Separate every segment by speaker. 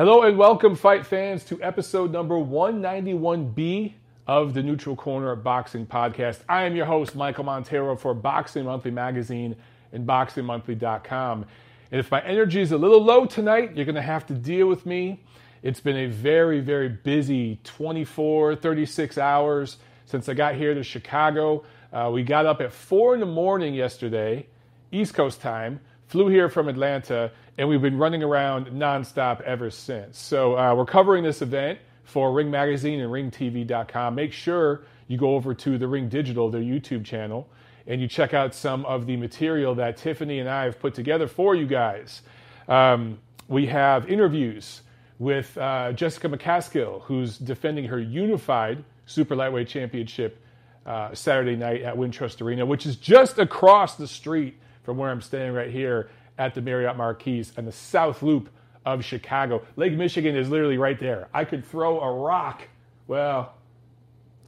Speaker 1: Hello and welcome, fight fans, to episode number 191B of the Neutral Corner Boxing Podcast. I am your host, Michael Montero, for Boxing Monthly Magazine and BoxingMonthly.com. And if my energy is a little low tonight, you're going to have to deal with me. It's been a very, very busy 24, 36 hours since I got here to Chicago. Uh, we got up at 4 in the morning yesterday, East Coast time, flew here from Atlanta, and we've been running around nonstop ever since. So uh, we're covering this event for Ring Magazine and RingTV.com. Make sure you go over to the Ring Digital, their YouTube channel, and you check out some of the material that Tiffany and I have put together for you guys. Um, we have interviews with uh, Jessica McCaskill, who's defending her unified super lightweight championship uh, Saturday night at Wintrust Arena, which is just across the street from where I'm staying right here at the Marriott Marquis and the South Loop of Chicago. Lake Michigan is literally right there. I could throw a rock. Well,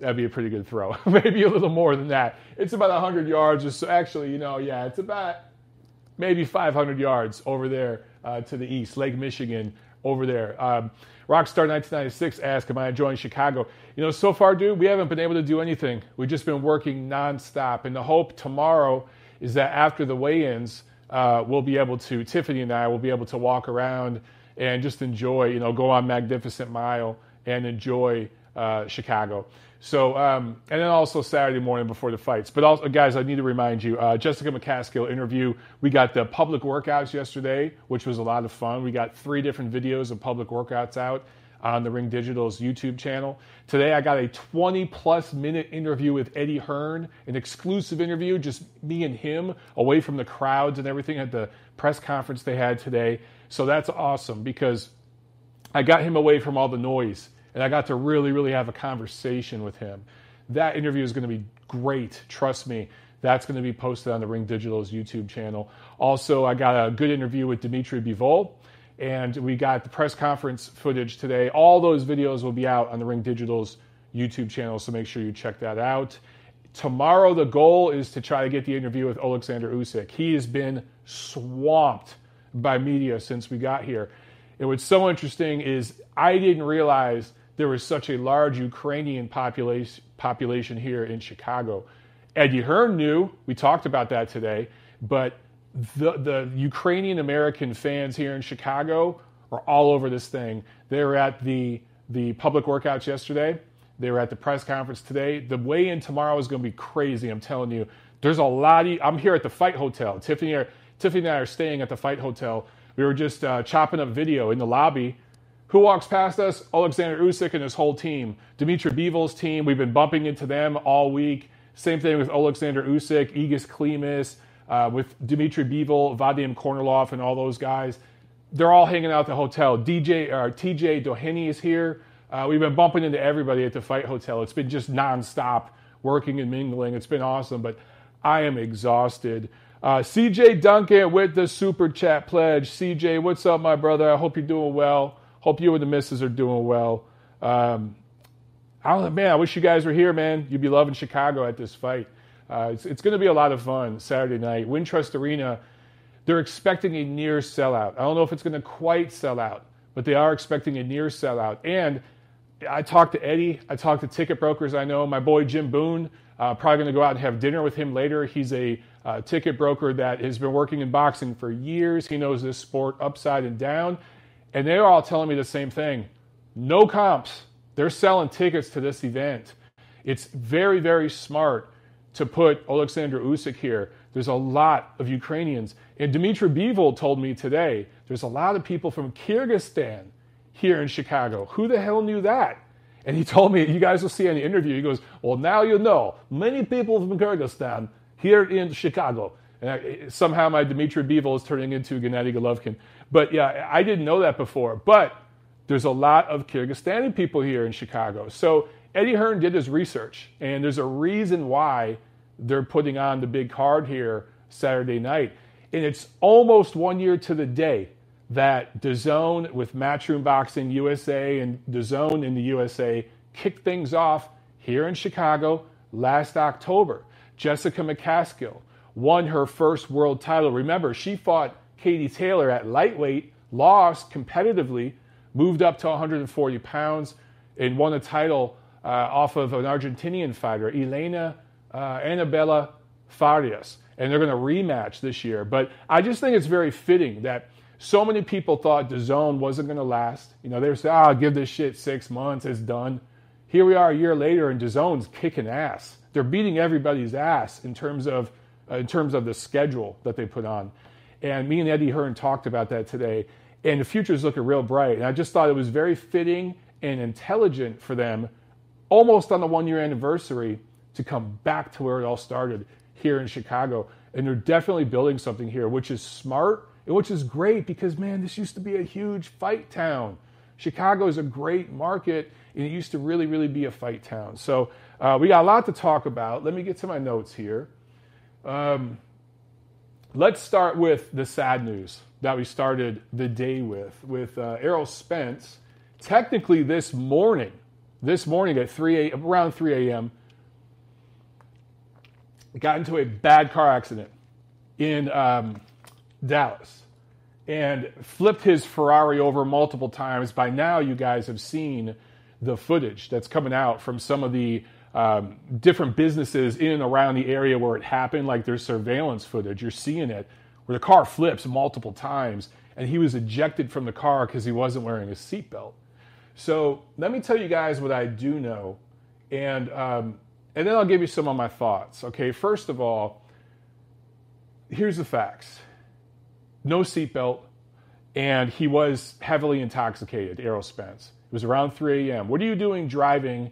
Speaker 1: that'd be a pretty good throw. maybe a little more than that. It's about 100 yards or so. Actually, you know, yeah, it's about maybe 500 yards over there uh, to the east, Lake Michigan over there. Um, Rockstar 1996 asked, Am I enjoying Chicago? You know, so far, dude, we haven't been able to do anything. We've just been working nonstop. in the hope tomorrow is that after the weigh ins, uh, we'll be able to, Tiffany and I will be able to walk around and just enjoy, you know, go on Magnificent Mile and enjoy uh, Chicago. So, um, and then also Saturday morning before the fights. But also, guys, I need to remind you, uh, Jessica McCaskill interview. We got the public workouts yesterday, which was a lot of fun. We got three different videos of public workouts out on the Ring Digital's YouTube channel. Today, I got a 20 plus minute interview with Eddie Hearn, an exclusive interview, just me and him, away from the crowds and everything at the press conference they had today. So that's awesome because I got him away from all the noise and I got to really, really have a conversation with him. That interview is going to be great. Trust me. That's going to be posted on the Ring Digital's YouTube channel. Also, I got a good interview with Dimitri Bivol, and we got the press conference footage today. All those videos will be out on the Ring Digital's YouTube channel, so make sure you check that out. Tomorrow, the goal is to try to get the interview with Alexander Usyk. He has been swamped by media since we got here. And what's so interesting is I didn't realize there was such a large Ukrainian population, population here in Chicago. Eddie Hearn knew, we talked about that today, but the, the Ukrainian American fans here in Chicago are all over this thing. They were at the, the public workouts yesterday. They were at the press conference today. The weigh in tomorrow is going to be crazy, I'm telling you. There's a lot of, I'm here at the Fight Hotel. Tiffany, are, Tiffany and I are staying at the Fight Hotel. We were just uh, chopping up video in the lobby who walks past us? Alexander Usyk and his whole team. Dimitri Bivol's team, we've been bumping into them all week. Same thing with Alexander Usyk, Egis Klimas, uh, with Dimitri Bivol, Vadim Kornilov, and all those guys. They're all hanging out at the hotel. DJ or TJ Doheny is here. Uh, we've been bumping into everybody at the Fight Hotel. It's been just nonstop working and mingling. It's been awesome, but I am exhausted. Uh, CJ Duncan with the super chat pledge. CJ, what's up, my brother? I hope you're doing well. Hope you and the missus are doing well. Um, I don't man. I wish you guys were here, man. You'd be loving Chicago at this fight. Uh, it's, it's going to be a lot of fun Saturday night. Wintrust Arena, they're expecting a near sellout. I don't know if it's going to quite sell out, but they are expecting a near sellout. And I talked to Eddie. I talked to ticket brokers I know. My boy Jim Boone, uh, probably going to go out and have dinner with him later. He's a uh, ticket broker that has been working in boxing for years. He knows this sport upside and down. And they're all telling me the same thing no comps. They're selling tickets to this event. It's very, very smart to put Alexander Usyk here. There's a lot of Ukrainians. And Dmitry Bivol told me today there's a lot of people from Kyrgyzstan here in Chicago. Who the hell knew that? And he told me, you guys will see in the interview, he goes, Well, now you know, many people from Kyrgyzstan here in Chicago. And I, somehow my Dmitry Bivol is turning into Gennady Golovkin. But yeah, I didn't know that before. But there's a lot of Kyrgyzstani people here in Chicago. So Eddie Hearn did his research, and there's a reason why they're putting on the big card here Saturday night. And it's almost one year to the day that DAZN with Matchroom Boxing USA and DAZN in the USA kicked things off here in Chicago last October. Jessica McCaskill won her first world title. Remember, she fought Katie Taylor at lightweight, lost competitively, moved up to 140 pounds, and won a title uh, off of an Argentinian fighter, Elena uh, Farias. And they're going to rematch this year. But I just think it's very fitting that so many people thought DAZN wasn't going to last. You know, they were saying, "Ah, oh, give this shit six months, it's done." Here we are a year later, and DAZN's kicking ass. They're beating everybody's ass in terms of uh, in terms of the schedule that they put on. And me and Eddie Hearn talked about that today. And the future is looking real bright. And I just thought it was very fitting and intelligent for them, almost on the one year anniversary, to come back to where it all started here in Chicago. And they're definitely building something here, which is smart and which is great because, man, this used to be a huge fight town. Chicago is a great market, and it used to really, really be a fight town. So uh, we got a lot to talk about. Let me get to my notes here. Um, let's start with the sad news that we started the day with, with uh, Errol Spence. Technically, this morning, this morning at 3 a, around 3 a.m., got into a bad car accident in um, Dallas and flipped his Ferrari over multiple times. By now, you guys have seen the footage that's coming out from some of the um, different businesses in and around the area where it happened. Like there's surveillance footage. You're seeing it where the car flips multiple times and he was ejected from the car because he wasn't wearing a seatbelt. So let me tell you guys what I do know, and um, and then I'll give you some of my thoughts. Okay, first of all, here's the facts: no seatbelt, and he was heavily intoxicated. Errol Spence. It was around 3 a.m. What are you doing driving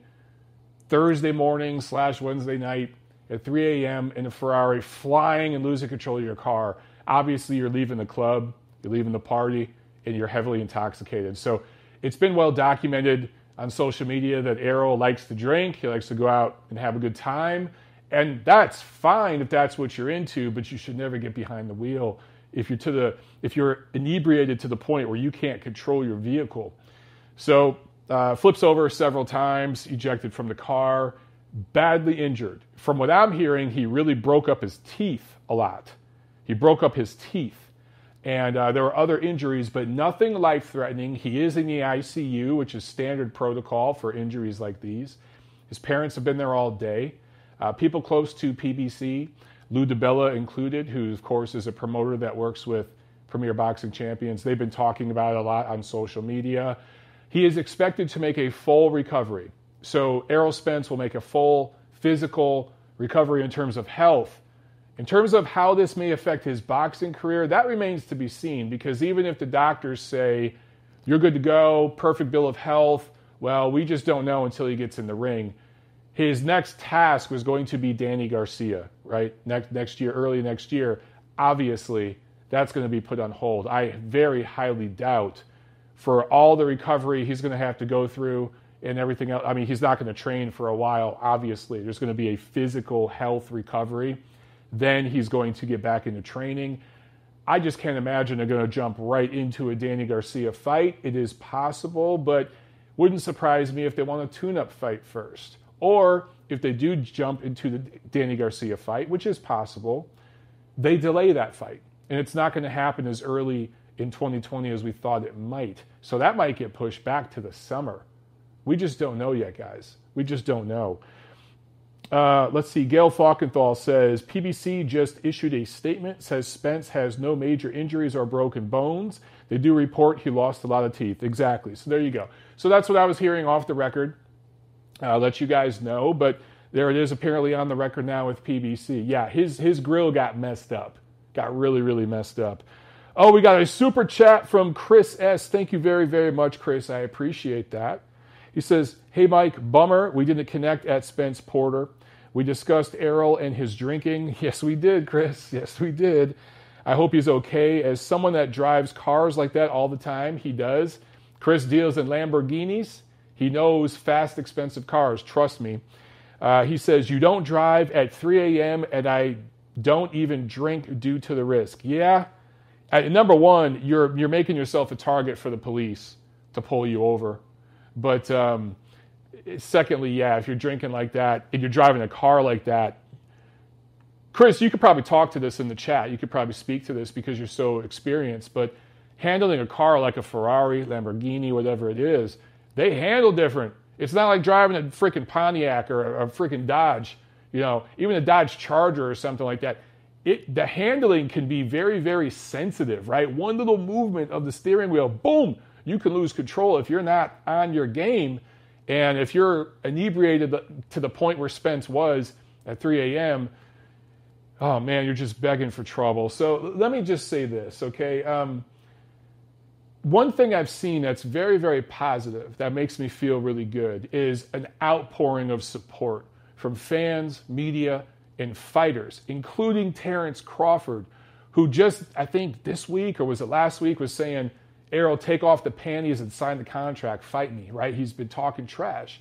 Speaker 1: Thursday morning slash Wednesday night at 3 a.m. in a Ferrari, flying and losing control of your car? Obviously, you're leaving the club, you're leaving the party, and you're heavily intoxicated. So it's been well documented on social media that Errol likes to drink, he likes to go out and have a good time. And that's fine if that's what you're into, but you should never get behind the wheel if you're to the if you're inebriated to the point where you can't control your vehicle. So uh, flips over several times, ejected from the car, badly injured. From what I'm hearing, he really broke up his teeth a lot. He broke up his teeth. And uh, there were other injuries, but nothing life threatening. He is in the ICU, which is standard protocol for injuries like these. His parents have been there all day. Uh, people close to PBC, Lou DiBella included, who, of course, is a promoter that works with Premier Boxing Champions, they've been talking about it a lot on social media. He is expected to make a full recovery. So, Errol Spence will make a full physical recovery in terms of health in terms of how this may affect his boxing career, that remains to be seen because even if the doctors say you're good to go, perfect bill of health, well, we just don't know until he gets in the ring. His next task was going to be Danny Garcia, right? Next next year, early next year. Obviously, that's going to be put on hold. I very highly doubt for all the recovery he's going to have to go through and everything else. I mean, he's not going to train for a while, obviously. There's going to be a physical health recovery then he's going to get back into training. I just can't imagine they're going to jump right into a Danny Garcia fight. It is possible, but wouldn't surprise me if they want a tune up fight first. Or if they do jump into the Danny Garcia fight, which is possible, they delay that fight. And it's not going to happen as early in 2020 as we thought it might. So that might get pushed back to the summer. We just don't know yet, guys. We just don't know. Uh, let's see. Gail Falkenthal says PBC just issued a statement. Says Spence has no major injuries or broken bones. They do report he lost a lot of teeth. Exactly. So there you go. So that's what I was hearing off the record. I'll let you guys know, but there it is. Apparently on the record now with PBC. Yeah, his his grill got messed up. Got really really messed up. Oh, we got a super chat from Chris S. Thank you very very much, Chris. I appreciate that. He says, "Hey Mike, bummer we didn't connect at Spence Porter." We discussed Errol and his drinking. Yes, we did, Chris. Yes, we did. I hope he's okay. As someone that drives cars like that all the time, he does. Chris deals in Lamborghinis. He knows fast, expensive cars. Trust me. Uh, he says, You don't drive at 3 a.m., and I don't even drink due to the risk. Yeah. At, number one, you're, you're making yourself a target for the police to pull you over. But um, secondly, yeah, if you're drinking like that and you're driving a car like that, Chris, you could probably talk to this in the chat. You could probably speak to this because you're so experienced. But handling a car like a Ferrari, Lamborghini, whatever it is, they handle different. It's not like driving a freaking Pontiac or a, a freaking Dodge, you know, even a Dodge Charger or something like that. It, the handling can be very, very sensitive, right? One little movement of the steering wheel, boom, you can lose control if you're not on your game. And if you're inebriated to the point where Spence was at 3 a.m., oh man, you're just begging for trouble. So let me just say this, okay? Um, one thing I've seen that's very, very positive that makes me feel really good is an outpouring of support from fans, media, and fighters, including Terrence Crawford, who just, I think this week or was it last week, was saying, Errol, take off the panties and sign the contract, fight me, right? He's been talking trash.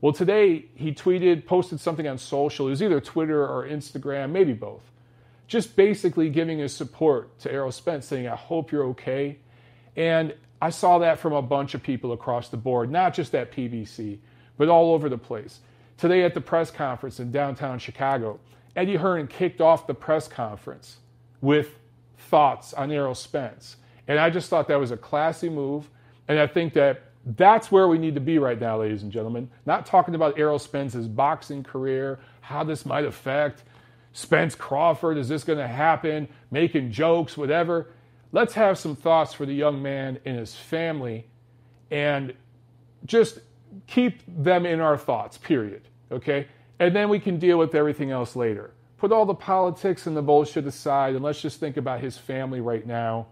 Speaker 1: Well, today he tweeted, posted something on social. It was either Twitter or Instagram, maybe both. Just basically giving his support to Errol Spence, saying, I hope you're okay. And I saw that from a bunch of people across the board, not just at PBC, but all over the place. Today at the press conference in downtown Chicago, Eddie Hearn kicked off the press conference with thoughts on Errol Spence. And I just thought that was a classy move. And I think that that's where we need to be right now, ladies and gentlemen. Not talking about Errol Spence's boxing career, how this might affect Spence Crawford. Is this going to happen? Making jokes, whatever. Let's have some thoughts for the young man and his family and just keep them in our thoughts, period. Okay? And then we can deal with everything else later. Put all the politics and the bullshit aside and let's just think about his family right now.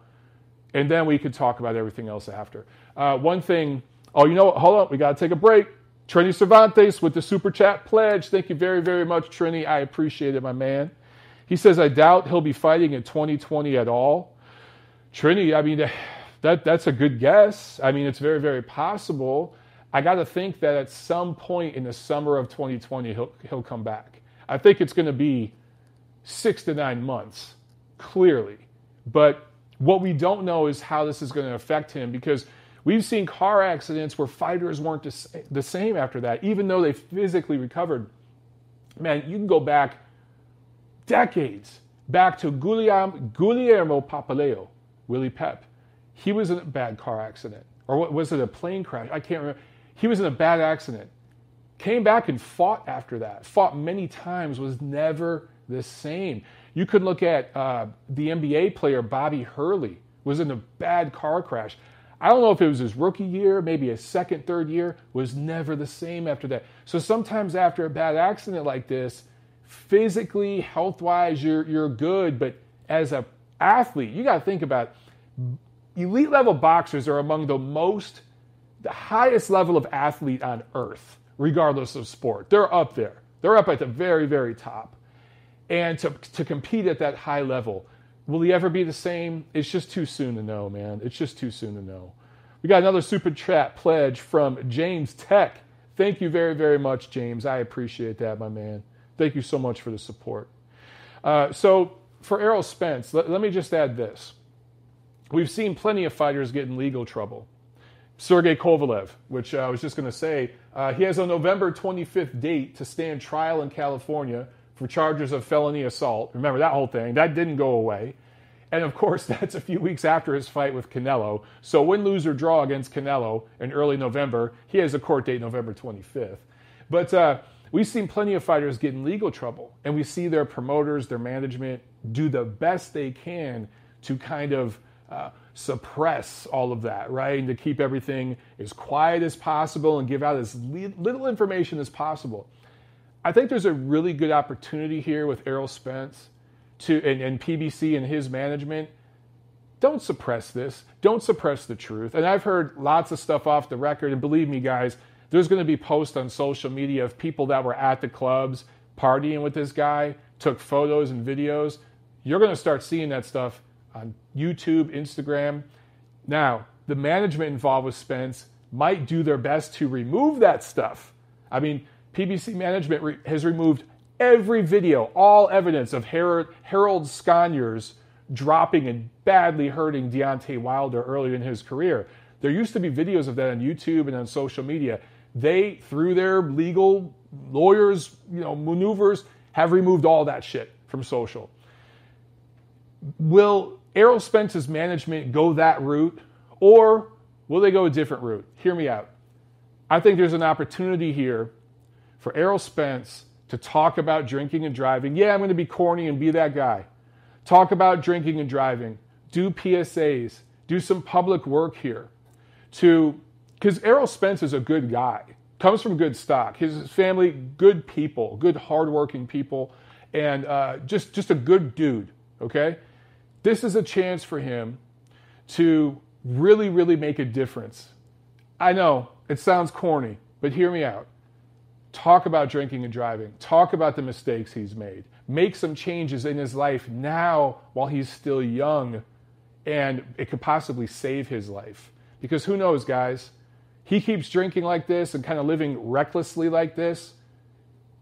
Speaker 1: And then we could talk about everything else after. Uh, one thing, oh, you know what? Hold on, we got to take a break. Trini Cervantes with the super chat pledge. Thank you very, very much, Trini. I appreciate it, my man. He says, I doubt he'll be fighting in 2020 at all. Trini, I mean, that, that's a good guess. I mean, it's very, very possible. I got to think that at some point in the summer of 2020, he'll, he'll come back. I think it's going to be six to nine months, clearly. But what we don't know is how this is going to affect him because we've seen car accidents where fighters weren't the same after that, even though they physically recovered. Man, you can go back decades, back to Guillermo, Guillermo Papaleo Willie Pep. He was in a bad car accident. Or what, was it a plane crash? I can't remember. He was in a bad accident. Came back and fought after that. Fought many times, was never the same. You could look at uh, the NBA player Bobby Hurley, was in a bad car crash. I don't know if it was his rookie year, maybe his second, third year, was never the same after that. So sometimes after a bad accident like this, physically, health wise, you're, you're good, but as a athlete, you got to think about elite level boxers are among the most, the highest level of athlete on earth, regardless of sport. They're up there. They're up at the very, very top. And to, to compete at that high level, will he ever be the same? It's just too soon to know, man. It's just too soon to know. We got another super chat pledge from James Tech. Thank you very, very much, James. I appreciate that, my man. Thank you so much for the support. Uh, so, for Errol Spence, let, let me just add this. We've seen plenty of fighters get in legal trouble. Sergey Kovalev, which I was just going to say, uh, he has a November 25th date to stand trial in California for charges of felony assault. Remember that whole thing? That didn't go away. And of course, that's a few weeks after his fight with Canelo. So, win, lose, or draw against Canelo in early November, he has a court date November 25th. But uh, we've seen plenty of fighters get in legal trouble, and we see their promoters, their management do the best they can to kind of uh, suppress all of that, right? And to keep everything as quiet as possible and give out as little information as possible. I think there's a really good opportunity here with Errol Spence to and, and PBC and his management. Don't suppress this. Don't suppress the truth. And I've heard lots of stuff off the record, and believe me, guys, there's going to be posts on social media of people that were at the clubs partying with this guy, took photos and videos you're going to start seeing that stuff on YouTube, Instagram. Now, the management involved with Spence might do their best to remove that stuff. I mean, PBC management re- has removed every video, all evidence of Harold, Harold Sconiers dropping and badly hurting Deontay Wilder earlier in his career. There used to be videos of that on YouTube and on social media. They, through their legal lawyers, you know, maneuvers, have removed all that shit from social will Errol Spence's management go that route, or will they go a different route? Hear me out. I think there's an opportunity here for Errol Spence to talk about drinking and driving. Yeah, I'm going to be corny and be that guy. Talk about drinking and driving. Do PSAs. Do some public work here. To because Errol Spence is a good guy, comes from good stock. His family, good people, good hardworking people, and uh, just just a good dude. Okay, this is a chance for him to really, really make a difference. I know it sounds corny, but hear me out. Talk about drinking and driving. Talk about the mistakes he's made. Make some changes in his life now while he's still young, and it could possibly save his life. Because who knows, guys? He keeps drinking like this and kind of living recklessly like this.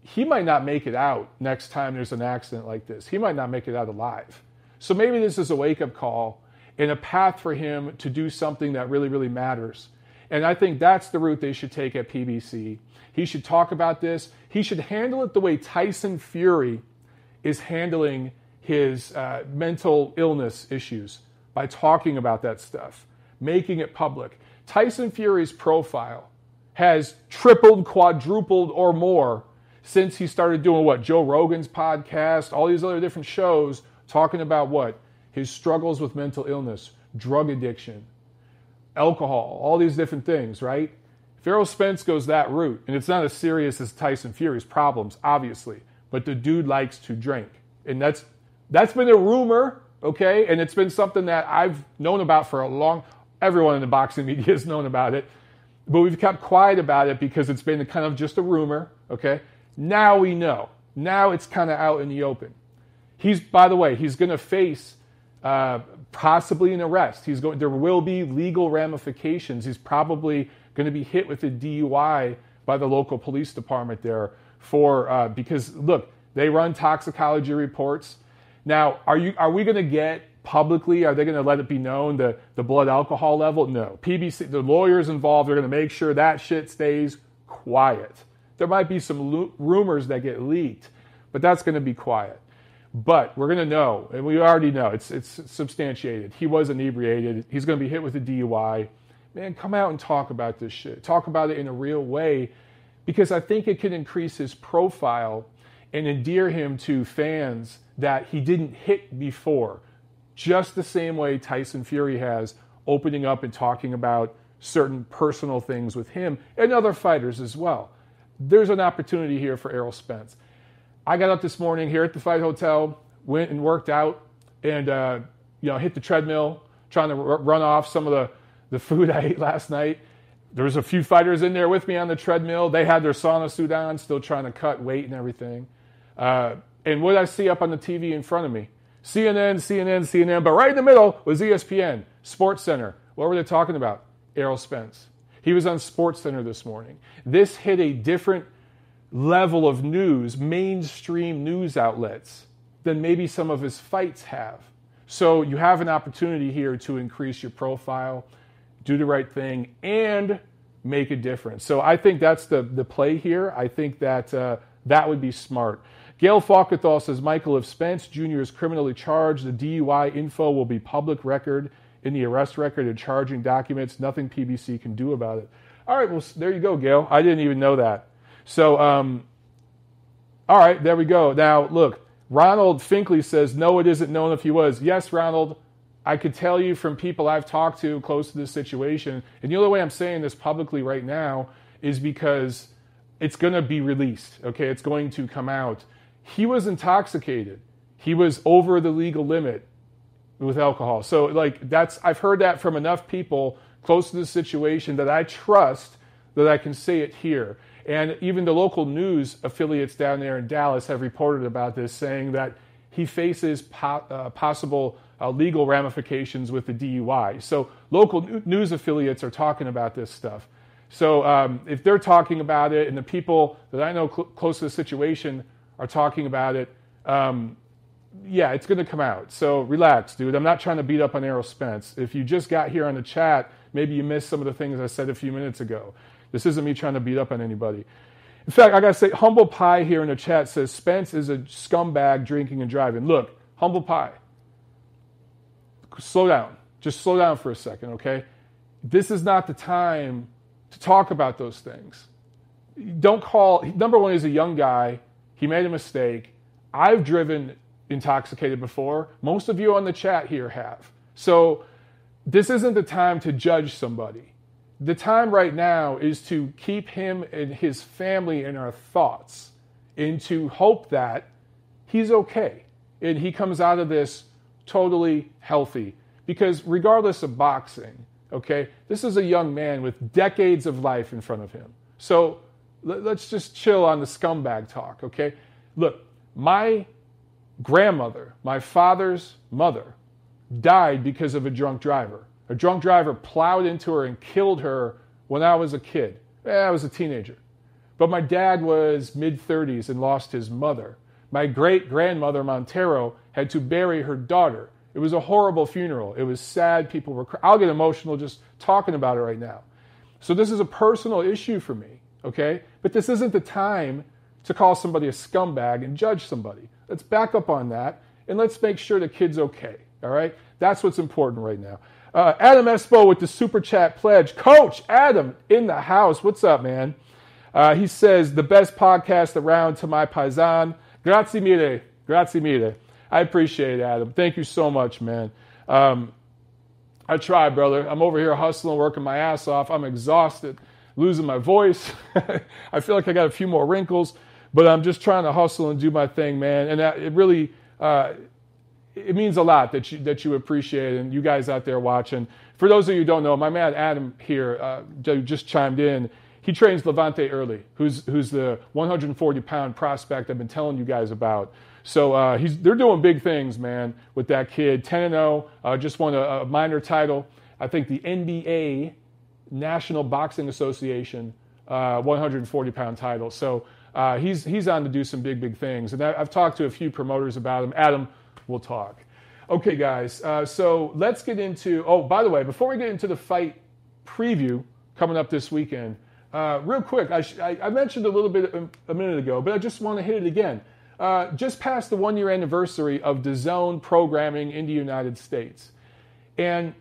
Speaker 1: He might not make it out next time there's an accident like this. He might not make it out alive. So maybe this is a wake up call and a path for him to do something that really, really matters. And I think that's the route they should take at PBC. He should talk about this. He should handle it the way Tyson Fury is handling his uh, mental illness issues by talking about that stuff, making it public. Tyson Fury's profile has tripled, quadrupled, or more since he started doing what? Joe Rogan's podcast, all these other different shows talking about what? His struggles with mental illness, drug addiction, alcohol, all these different things, right? Errol Spence goes that route, and it's not as serious as Tyson Fury's problems, obviously, but the dude likes to drink. And that's that's been a rumor, okay? And it's been something that I've known about for a long everyone in the boxing media has known about it. But we've kept quiet about it because it's been kind of just a rumor, okay? Now we know. Now it's kind of out in the open. He's, by the way, he's going to face uh, possibly an arrest. He's going. There will be legal ramifications. He's probably going to be hit with a DUI by the local police department there for uh, because look, they run toxicology reports. Now, are you are we going to get publicly? Are they going to let it be known the the blood alcohol level? No. PBC, the lawyers involved are going to make sure that shit stays quiet. There might be some lo- rumors that get leaked, but that's going to be quiet. But we're going to know, and we already know it's it's substantiated. He was inebriated. He's going to be hit with a DUI man, come out and talk about this shit. Talk about it in a real way because I think it could increase his profile and endear him to fans that he didn't hit before. Just the same way Tyson Fury has, opening up and talking about certain personal things with him and other fighters as well. There's an opportunity here for Errol Spence. I got up this morning here at the Fight Hotel, went and worked out, and uh, you know hit the treadmill, trying to r- run off some of the the food I ate last night. There was a few fighters in there with me on the treadmill. They had their sauna suit on, still trying to cut weight and everything. Uh, and what I see up on the TV in front of me? CNN, CNN, CNN, but right in the middle was ESPN, Sports Center. What were they talking about? Errol Spence. He was on Sports Center this morning. This hit a different level of news, mainstream news outlets, than maybe some of his fights have. So you have an opportunity here to increase your profile do the right thing, and make a difference. So I think that's the, the play here. I think that uh, that would be smart. Gail Falkenthal says, Michael, if Spence Jr. is criminally charged, the DUI info will be public record in the arrest record and charging documents. Nothing PBC can do about it. All right, well, there you go, Gail. I didn't even know that. So, um, all right, there we go. Now, look, Ronald Finkley says, no, it isn't known if he was. Yes, Ronald, I could tell you from people I've talked to close to this situation, and the only way I'm saying this publicly right now is because it's going to be released. Okay, it's going to come out. He was intoxicated. He was over the legal limit with alcohol. So, like, that's I've heard that from enough people close to the situation that I trust that I can say it here. And even the local news affiliates down there in Dallas have reported about this, saying that he faces po- uh, possible uh, legal ramifications with the DUI. So local news affiliates are talking about this stuff. So um, if they're talking about it, and the people that I know cl- close to the situation are talking about it, um, yeah, it's going to come out. So relax, dude. I'm not trying to beat up on Errol Spence. If you just got here on the chat, maybe you missed some of the things I said a few minutes ago. This isn't me trying to beat up on anybody. In fact, I got to say, Humble Pie here in the chat says Spence is a scumbag drinking and driving. Look, Humble Pie slow down. Just slow down for a second, okay? This is not the time to talk about those things. Don't call, number one, he's a young guy. He made a mistake. I've driven intoxicated before. Most of you on the chat here have. So this isn't the time to judge somebody. The time right now is to keep him and his family in our thoughts and to hope that he's okay and he comes out of this totally healthy. Because regardless of boxing, okay, this is a young man with decades of life in front of him. So let's just chill on the scumbag talk, okay? Look, my grandmother, my father's mother, died because of a drunk driver. A drunk driver plowed into her and killed her when I was a kid. Eh, I was a teenager. But my dad was mid 30s and lost his mother. My great grandmother Montero had to bury her daughter. It was a horrible funeral. It was sad. People were. I'll get emotional just talking about it right now. So this is a personal issue for me, okay? But this isn't the time to call somebody a scumbag and judge somebody. Let's back up on that and let's make sure the kid's okay. All right? That's what's important right now. Uh, Adam Espo with the super chat pledge. Coach Adam in the house. What's up, man? Uh, he says, the best podcast around to my paisan. Grazie mille. Grazie mille. I appreciate it, Adam. Thank you so much, man. Um, I try, brother. I'm over here hustling, working my ass off. I'm exhausted, losing my voice. I feel like I got a few more wrinkles, but I'm just trying to hustle and do my thing, man. And that, it really, uh, it means a lot that you that you appreciate, and you guys out there watching. For those of you who don't know, my man Adam here uh, just chimed in. He trains Levante Early, who's who's the 140 pound prospect I've been telling you guys about. So uh, he's, they're doing big things, man, with that kid. 10 and 0, uh, just won a, a, minor title. I think the NBA, National Boxing Association, uh, 140 pound title. So uh, he's, he's on to do some big, big things. And I, have talked to a few promoters about him. Adam, we'll talk. Okay, guys. Uh, so let's get into. Oh, by the way, before we get into the fight preview coming up this weekend, uh, real quick, I, sh- I, I mentioned a little bit a, a minute ago, but I just want to hit it again. Uh, just past the one year anniversary of DAZN programming in the United States. And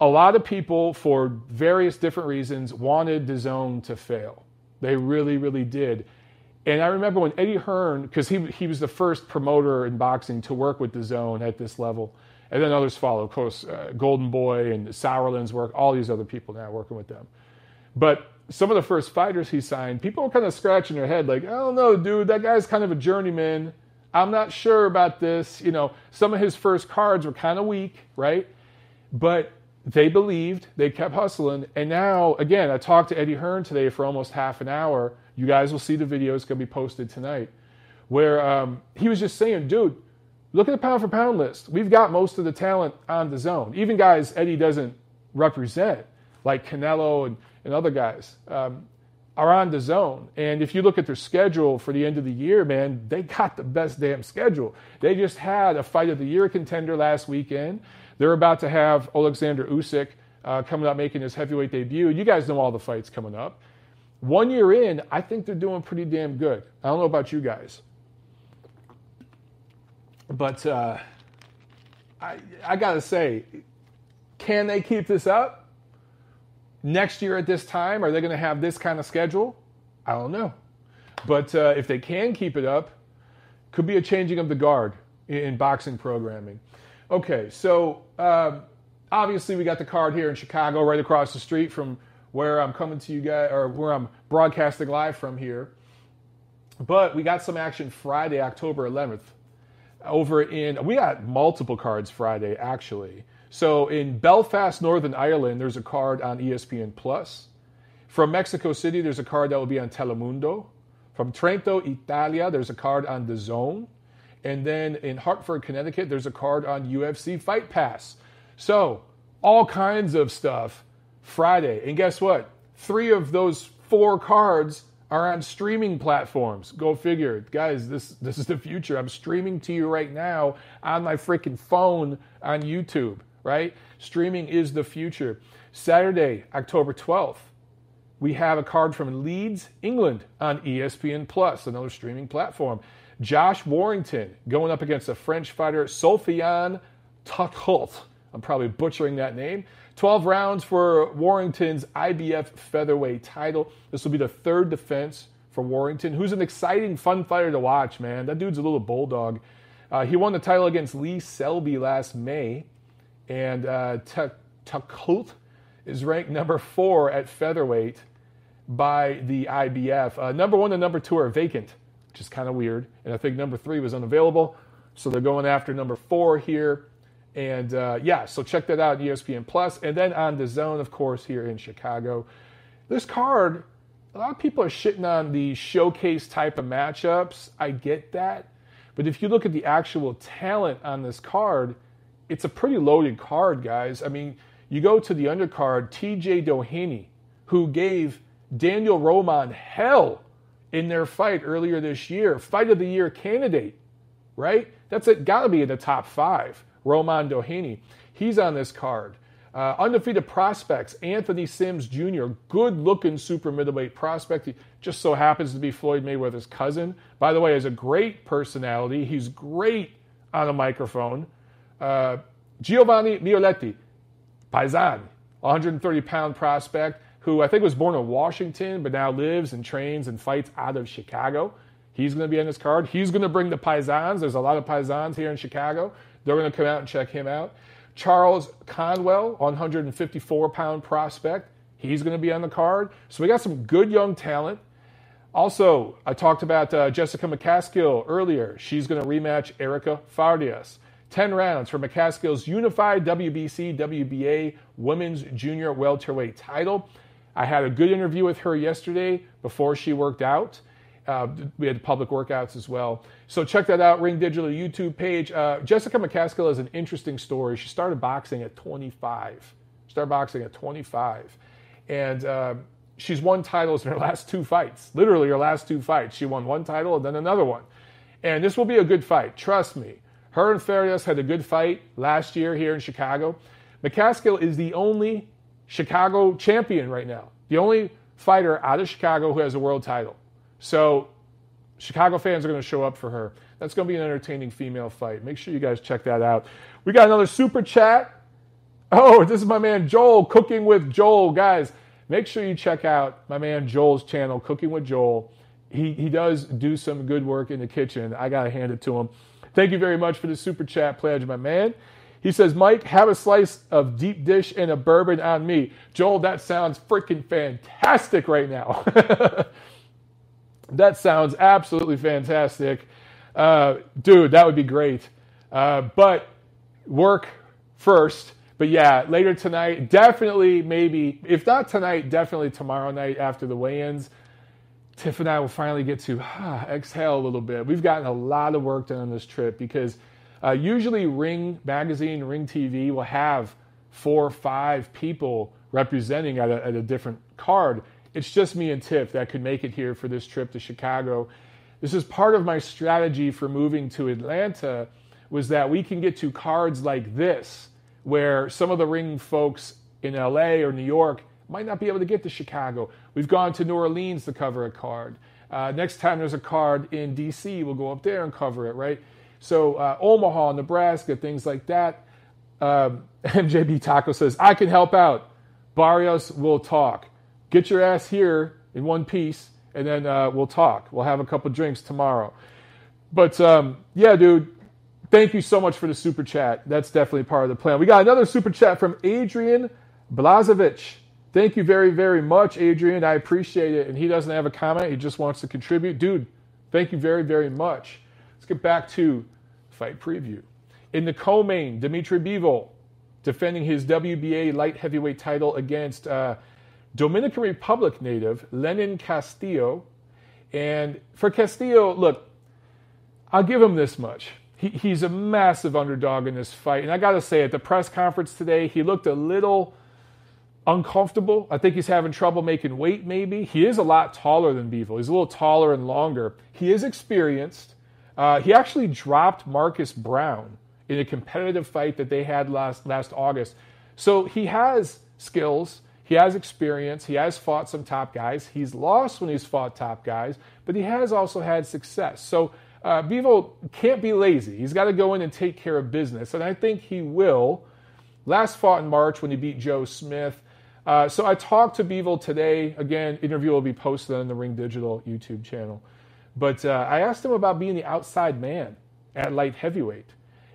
Speaker 1: a lot of people, for various different reasons, wanted DAZN to fail. They really, really did. And I remember when Eddie Hearn, because he, he was the first promoter in boxing to work with DAZN at this level, and then others followed. Of course, uh, Golden Boy and Sauerland's work, all these other people now working with them. But some of the first fighters he signed, people were kind of scratching their head, like, I don't know, dude, that guy's kind of a journeyman. I'm not sure about this. You know, some of his first cards were kind of weak, right? But they believed, they kept hustling. And now, again, I talked to Eddie Hearn today for almost half an hour. You guys will see the video, it's going to be posted tonight, where um, he was just saying, dude, look at the pound for pound list. We've got most of the talent on DAZN, Even guys Eddie doesn't represent, like Canelo and and other guys um, are on DAZN. And if you look at their schedule for the end of the year, man, they got the best damn schedule. They just had a fight of the year contender last weekend. They're about to have Alexander Usyk uh, coming up making his heavyweight debut. You guys know all the fights coming up. One year in, I think they're doing pretty damn good. I don't know about you guys. But uh, I, I got to say, can they keep this up? Next year at this time, are they going to have this kind of schedule? I don't know. But uh, if they can keep it up, could be a changing of the guard in, in boxing programming. Okay, so um, obviously we got the card here in Chicago, right across the street from where I'm coming to you guys, or where I'm broadcasting live from here. But we got some action Friday, October 11th, over in. We got multiple cards Friday, actually. So in Belfast, Northern Ireland, there's a card on ESPN Plus. From Mexico City, there's a card that will be on Telemundo. From Trento, Italia, there's a card on DAZN. And then in Hartford, Connecticut, there's a card on UFC Fight Pass. So all kinds of stuff Friday. And guess what? Three of those four cards are on streaming platforms. Go figure. Guys, this this is the future. I'm streaming to you right now on my freaking phone on YouTube right? Streaming is the future. Saturday, October 12th, we have a card from Leeds, England on ESPN Plus, another streaming platform. Josh Warrington going up against a French fighter, Sofiane Tuchelt. I'm probably butchering that name. 12 rounds for Warrington's IBF featherweight title. This will be the third defense for Warrington, who's an exciting, fun fighter to watch, man. That dude's a little bulldog. Uh, he won the title against Lee Selby last May, and uh, is ranked number four at featherweight by the IBF. Uh, number one and number two are vacant, which is kind of weird, and I think number three was unavailable, so they're going after number four here. And uh, yeah, so check that out, ESPN Plus, and then on DAZN, of course, here in Chicago. This card a lot of people are shitting on the showcase type of matchups. I get that. But if you look at the actual talent on this card, it's a pretty loaded card, guys. I mean, you go to the undercard, TJ Doheny, who gave Daniel Roman hell in their fight earlier this year, fight of the year candidate, right? That's got to be in the top five. Roman Doheny. He's on this card. Uh, undefeated prospects, Anthony Sims Jr., good looking super middleweight prospect. He just so happens to be Floyd Mayweather's cousin. By the way, has a great personality. He's great on a microphone. Uh, Giovanni Mioletti, Paisan, 130 pound prospect who I think was born in Washington but now lives and trains and fights out of Chicago. He's going to be on this card. He's going to bring the Paisans. There's a lot of Paisans here in Chicago. They're going to come out and check him out. Charles Conwell, 154 pound prospect. He's going to be on the card. So we got some good young talent. Also, I talked about uh, Jessica McCaskill earlier. She's going to rematch Erica Farias. 10 rounds for McCaskill's unified WBC WBA women's junior welterweight title. I had a good interview with her yesterday before she worked out. Uh, we had public workouts as well. So check that out, Ring Digital YouTube page. Uh, Jessica McCaskill is an interesting story. She started boxing at 25. Started boxing at 25. And uh, she's won titles in her last two fights. Literally, her last two fights. She won one title and then another one. And this will be a good fight. Trust me. Her and Farias had a good fight last year here in Chicago. McCaskill is the only Chicago champion right now. The only fighter out of Chicago who has a world title. So Chicago fans are going to show up for her. That's going to be an entertaining female fight. Make sure you guys check that out. We got another super chat. Oh, this is my man Joel, Cooking with Joel. Guys, make sure you check out my man Joel's channel, Cooking with Joel. He, he does do some good work in the kitchen. I got to hand it to him. Thank you very much for the super chat pledge, my man. He says, Mike, have a slice of deep dish and a bourbon on me. Joel, that sounds freaking fantastic right now. That sounds absolutely fantastic. Uh, dude, that would be great. Uh, but work first. But yeah, later tonight, definitely, maybe, if not tonight, definitely tomorrow night after the weigh ins, Tiff and I will finally get to ah, exhale a little bit. We've gotten a lot of work done on this trip because uh, usually Ring Magazine, Ring TV will have four or five people representing at a, at a different card. It's just me and Tiff that could make it here for this trip to Chicago. This is part of my strategy for moving to Atlanta was that we can get to cards like this where some of the ring folks in LA or New York might not be able to get to Chicago. We've gone to New Orleans to cover a card. Uh, next time there's a card in DC, we'll go up there and cover it, right? So uh, Omaha, Nebraska, things like that. Um, MJB Taco says, I can help out. Barrios will talk get your ass here in one piece, and then uh, we'll talk. We'll have a couple drinks tomorrow. But um, yeah, dude, thank you so much for the super chat. That's definitely part of the plan. We got another super chat from Adrian Blazovich. Thank you very, very much, Adrian. I appreciate it. And he doesn't have a comment, he just wants to contribute. Dude, thank you very, very much. Let's get back to fight preview. In the co main, Dimitri Bivol defending his WBA light heavyweight title against uh, Dominican Republic native Lenin Castillo. And for Castillo, look, I'll give him this much. He, he's a massive underdog in this fight. And I got to say, at the press conference today, he looked a little uncomfortable. I think he's having trouble making weight, maybe. He is a lot taller than Bivol. He's a little taller and longer. He is experienced. Uh, he actually dropped Marcus Browne in a competitive fight that they had last, last August. So he has skills. He has experience. He has fought some top guys. He's lost when he's fought top guys, but he has also had success. So uh, Bivol can't be lazy. He's got to go in and take care of business, and I think he will. last fought in March when he beat Joe Smith. Uh, so I talked to Bivol today. Again, interview will be posted on the Ring Digital YouTube channel. But uh, I asked him about being the outside man at light heavyweight.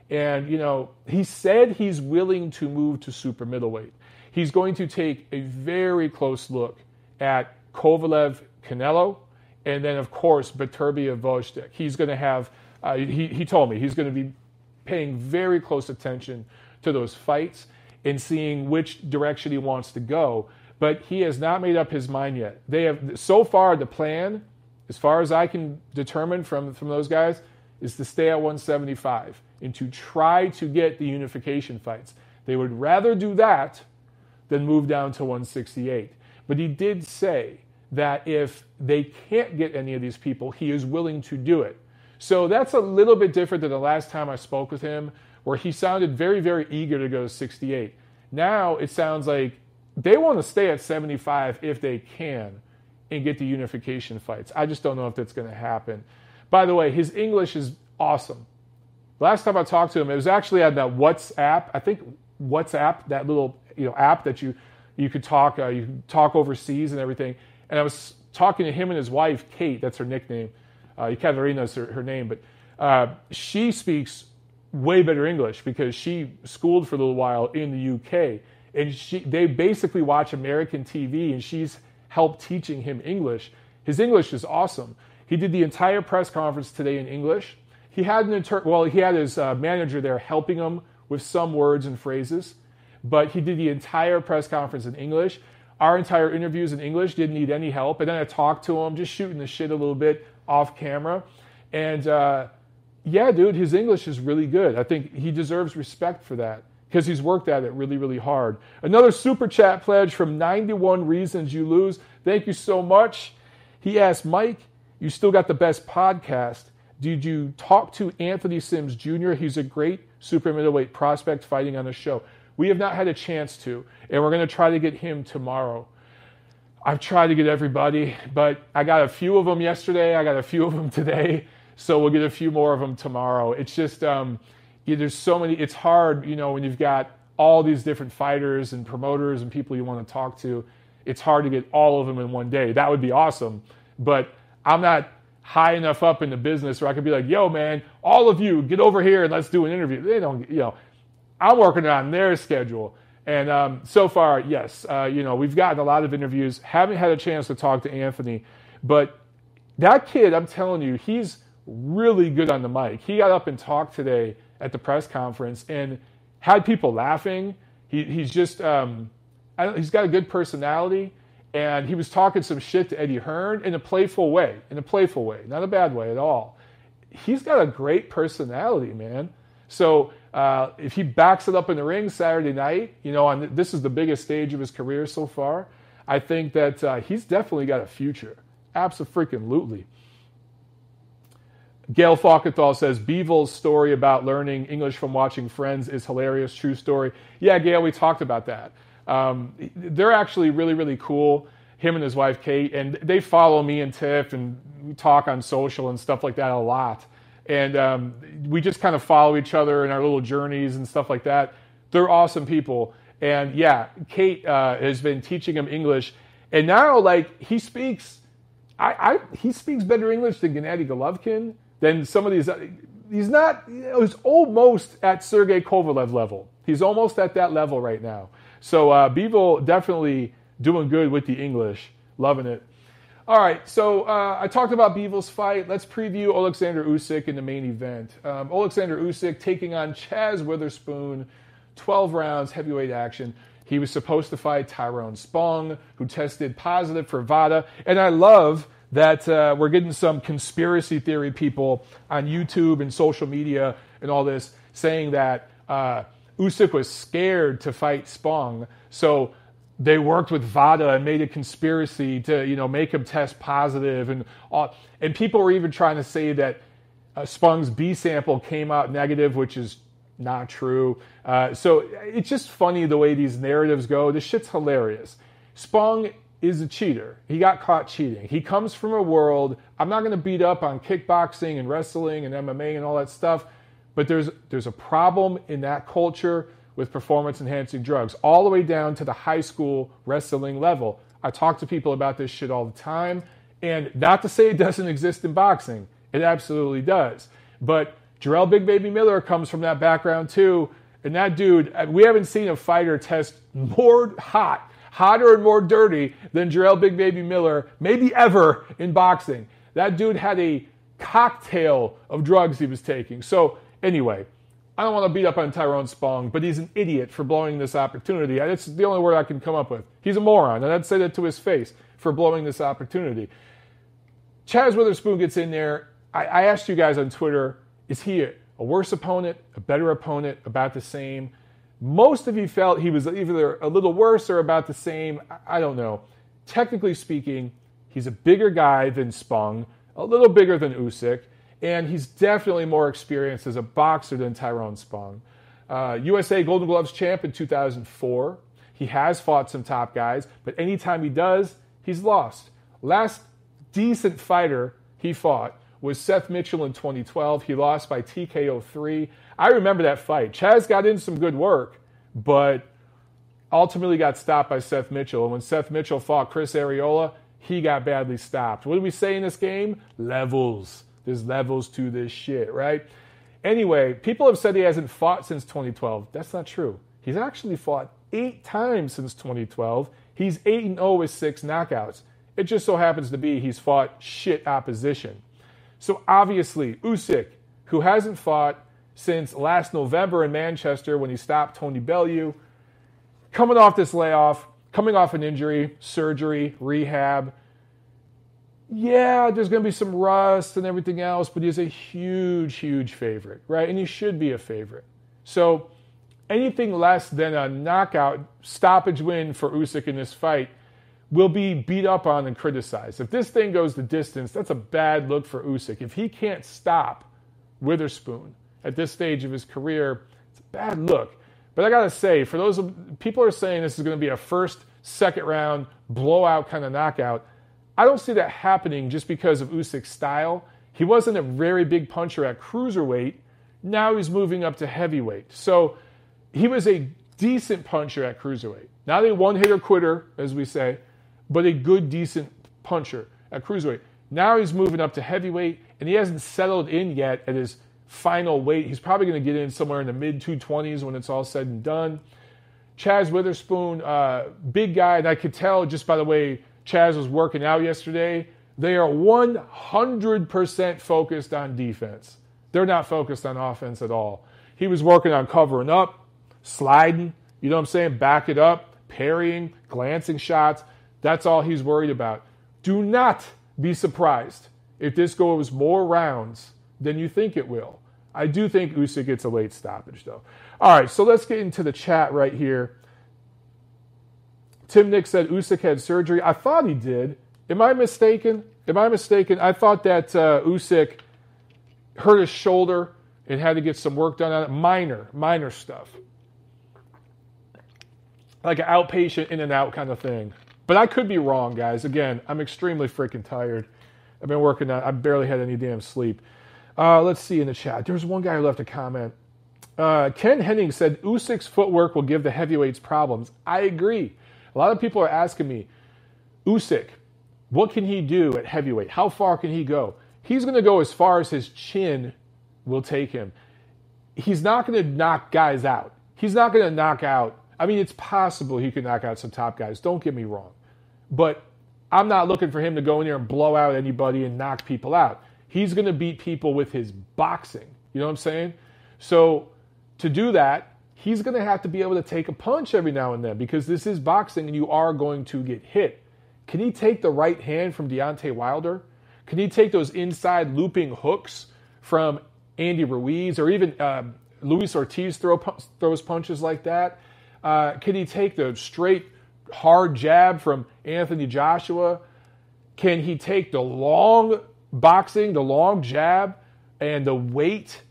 Speaker 1: And, you know, he said he's willing to move to super middleweight. He's going to take a very close look at Kovalev Canelo, and then, of course, Beterbiev Gvozdyk. He's going to have, uh, he, he told me, he's going to be paying very close attention to those fights and seeing which direction he wants to go. But he has not made up his mind yet. They have, so far, the plan, as far as I can determine from, from those guys, is to stay at 175 and to try to get the unification fights. They would rather do that than move down to 168. But he did say that if they can't get any of these people, he is willing to do it. So that's a little bit different than the last time I spoke with him, where he sounded very, very eager to go to 68. Now it sounds like they want to stay at 75 if they can and get the unification fights. I just don't know if that's going to happen. By the way, his English is awesome. Last time I talked to him, it was actually on that WhatsApp. I think WhatsApp, that little you know app that you you could talk uh, you could talk overseas and everything. And I was talking to him and his wife, Kate. That's her nickname. Uh, Ekaterina is her, her name, but uh, she speaks way better English because she schooled for a little while in the UK, and she they basically watch American TV, and she's helped teaching him English. His English is awesome. He did the entire press conference today in English. He had an inter- well, he had his uh, manager there helping him with some words and phrases, but he did the entire press conference in English. Our entire interviews in English didn't need any help, and then I talked to him, just shooting the shit a little bit off camera, and uh, yeah, dude, his English is really good. I think he deserves respect for that because he's worked at it really, really hard. Another super chat pledge from 91 Reasons You Lose. Thank you so much. He asked, Mike, you still got the best podcast. Did you talk to Anthony Sims Jr.? He's a great super middleweight prospect fighting on the show. We have not had a chance to, and we're going to try to get him tomorrow. I've tried to get everybody, but I got a few of them yesterday. I got a few of them today, so we'll get a few more of them tomorrow. It's just um, yeah, there's so many. It's hard, you know, when you've got all these different fighters and promoters and people you want to talk to. It's hard to get all of them in one day. That would be awesome, but I'm not high enough up in the business where I could be like, yo, man, all of you get over here and let's do an interview. They don't, you know, I'm working on their schedule. And um, so far, yes, uh, you know, we've gotten a lot of interviews. Haven't had a chance to talk to Anthony, but that kid, I'm telling you, he's really good on the mic. He got up and talked today at the press conference and had people laughing. He, he's just, um, he's got a good personality and he was talking some shit to Eddie Hearn in a playful way, in a playful way, not a bad way at all. He's got a great personality, man. So uh, if he backs it up in the ring Saturday night, you know, on this is the biggest stage of his career so far. I think that uh, he's definitely got a future. Absolutely. Gail Falkenthal says Bivol's story about learning English from watching Friends is hilarious. True story. Yeah, Gail, we talked about that. Um, they're actually really, really cool. Him and his wife Kate, and they follow me and Tiff, and we talk on social and stuff like that a lot. And um, we just kind of follow each other in our little journeys and stuff like that. They're awesome people. And yeah, Kate uh, has been teaching him English, and now like he speaks, I, I he speaks better English than Gennady Golovkin, than some of these. Uh, he's not. He's almost at Sergey Kovalev level. He's almost at that level right now. So uh, definitely doing good with the English, loving it. All right, so uh, I talked about Bivol's fight. Let's preview Alexander Usyk in the main event. Um, Alexander Usyk taking on Chaz Witherspoon, 12 rounds heavyweight action. He was supposed to fight Tyrone Spong, who tested positive for VADA. And I love that uh, we're getting some conspiracy theory people on YouTube and social media and all this saying that uh, Usyk was scared to fight Spong, so they worked with Vada and made a conspiracy to you know make him test positive, and all, and people were even trying to say that uh, Spong's B sample came out negative, which is not true. Uh, so it's just funny the way these narratives go. This shit's hilarious. Spong is a cheater. He got caught cheating. He comes from a world. I'm not going to beat up on kickboxing and wrestling and MMA and all that stuff but there's there's a problem in that culture with performance enhancing drugs, all the way down to the high school wrestling level. I talk to people about this shit all the time. And not to say it doesn't exist in boxing, it absolutely does. But Jarrell Big Baby Miller comes from that background too. And that dude, uh, we haven't seen a fighter test more hot, hotter and more dirty than Jarrell Big Baby Miller, maybe ever in boxing. That dude had a cocktail of drugs he was taking. So, anyway, I don't want to beat up on Tyrone Spong, but he's an idiot for blowing this opportunity. That's the only word I can come up with. He's a moron, and I'd say that to his face for blowing this opportunity. Chaz Witherspoon gets in there. I, I asked you guys on Twitter, is he a, a worse opponent, a better opponent, about the same? Most of you felt he was either a little worse or about the same. I, I don't know. Technically speaking, he's a bigger guy than Spong, a little bigger than Usyk and he's definitely more experienced as a boxer than Tyrone Spong. Uh, USA Golden Gloves champ in 2004. He has fought some top guys, but anytime he does, he's lost. Last decent fighter he fought was Seth Mitchell in 2012. He lost by TKO 3. I remember that fight. Chaz got in some good work, but ultimately got stopped by Seth Mitchell. And when Seth Mitchell fought Chris Arreola, he got badly stopped. What did we say in this game? Levels. There's levels to this shit, right? Anyway, people have said he hasn't fought since 2012. That's not true. He's actually fought eight times since 2012. He's 8 and 0 with six knockouts. It just so happens to be he's fought shit opposition. So obviously, Usyk, who hasn't fought since last November in Manchester when he stopped Tony Bellew, coming off this layoff, coming off an injury, surgery, rehab, yeah, there's going to be some rust and everything else, but he's a huge, huge favorite, right? And he should be a favorite. So anything less than a knockout stoppage win for Usyk in this fight will be beat up on and criticized. If this thing goes the distance, that's a bad look for Usyk. If he can't stop Witherspoon at this stage of his career, it's a bad look. But I got to say, for those people are saying this is going to be a first, second round blowout kind of knockout. I don't see that happening just because of Usyk's style. He wasn't a very big puncher at cruiserweight. Now he's moving up to heavyweight. So he was a decent puncher at cruiserweight. Not a one hitter quitter, as we say, but a good, decent puncher at cruiserweight. Now he's moving up to heavyweight, and he hasn't settled in yet at his final weight. He's probably going to get in somewhere in the mid 220s when it's all said and done. Chaz Witherspoon, uh, big guy, and I could tell just by the way Chaz was working out yesterday, they are 100% focused on defense. They're not focused on offense at all. He was working on covering up, sliding, you know what I'm saying? Back it up, parrying, glancing shots. That's all he's worried about. Do not be surprised if this goes more rounds than you think it will. I do think Usyk gets a late stoppage, though. All right, so let's get into the chat right here. Tim Nick said Usyk had surgery. I thought he did. Am I mistaken? Am I mistaken? I thought that uh, Usyk hurt his shoulder and had to get some work done on it. Minor, minor stuff. Like an outpatient in and out kind of thing. But I could be wrong, guys. Again, I'm extremely freaking tired. I've been working on I barely had any damn sleep. Uh, let's see in the chat. There was one guy who left a comment. Uh, Ken Henning said Usyk's footwork will give the heavyweights problems. I agree. A lot of people are asking me, Usyk, what can he do at heavyweight? How far can he go? He's going to go as far as his chin will take him. He's not going to knock guys out. He's not going to knock out. I mean, it's possible he could knock out some top guys. Don't get me wrong. But I'm not looking for him to go in there and blow out anybody and knock people out. He's going to beat people with his boxing. You know what I'm saying? So to do that, he's going to have to be able to take a punch every now and then because this is boxing and you are going to get hit. Can he take the right hand from Deontay Wilder? Can he take those inside looping hooks from Andy Ruiz or even uh, Luis Ortiz throw, throws punches like that? Uh, can he take the straight hard jab from Anthony Joshua? Can he take the long boxing, the long jab, and the weight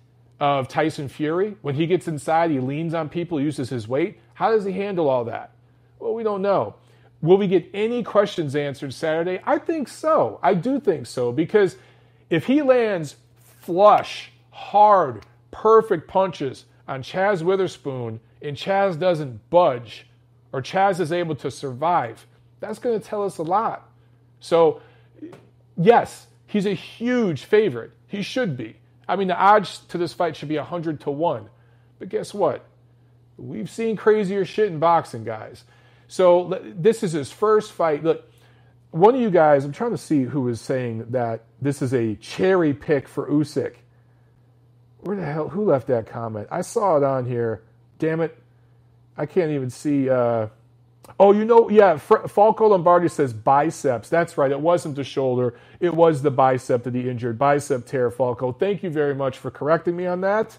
Speaker 1: of Tyson Fury. When he gets inside, he leans on people, uses his weight. How does he handle all that? Well, we don't know. Will we get any questions answered Saturday? I think so. I do think so because if he lands flush, hard, perfect punches on Chaz Witherspoon and Chaz doesn't budge or Chaz is able to survive, that's going to tell us a lot. So, yes, he's a huge favorite. He should be. I mean, the odds to this fight should be 100 to 1. But guess what? We've seen crazier shit in boxing, guys. So, this is his first fight. Look, one of you guys, I'm trying to see who was saying that this is a cherry pick for Usyk. Where the hell? Who left that comment? I saw it on here. Damn it. I can't even see. Uh, oh, you know, yeah, Falco Lombardi says biceps. That's right. It wasn't the shoulder, it was the bicep that he injured. Bicep tear, Falco. Thank you very much for correcting me on that.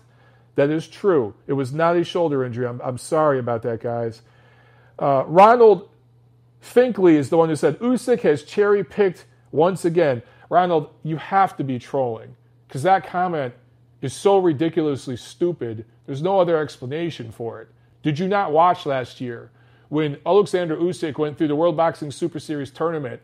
Speaker 1: That is true. It was not a shoulder injury. I'm, I'm sorry about that, guys. Uh, Ronald Finkley is the one who said Usyk has cherry picked once again. Ronald, you have to be trolling because that comment is so ridiculously stupid. There's no other explanation for it. Did you not watch last year when Alexander Usyk went through the World Boxing Super Series tournament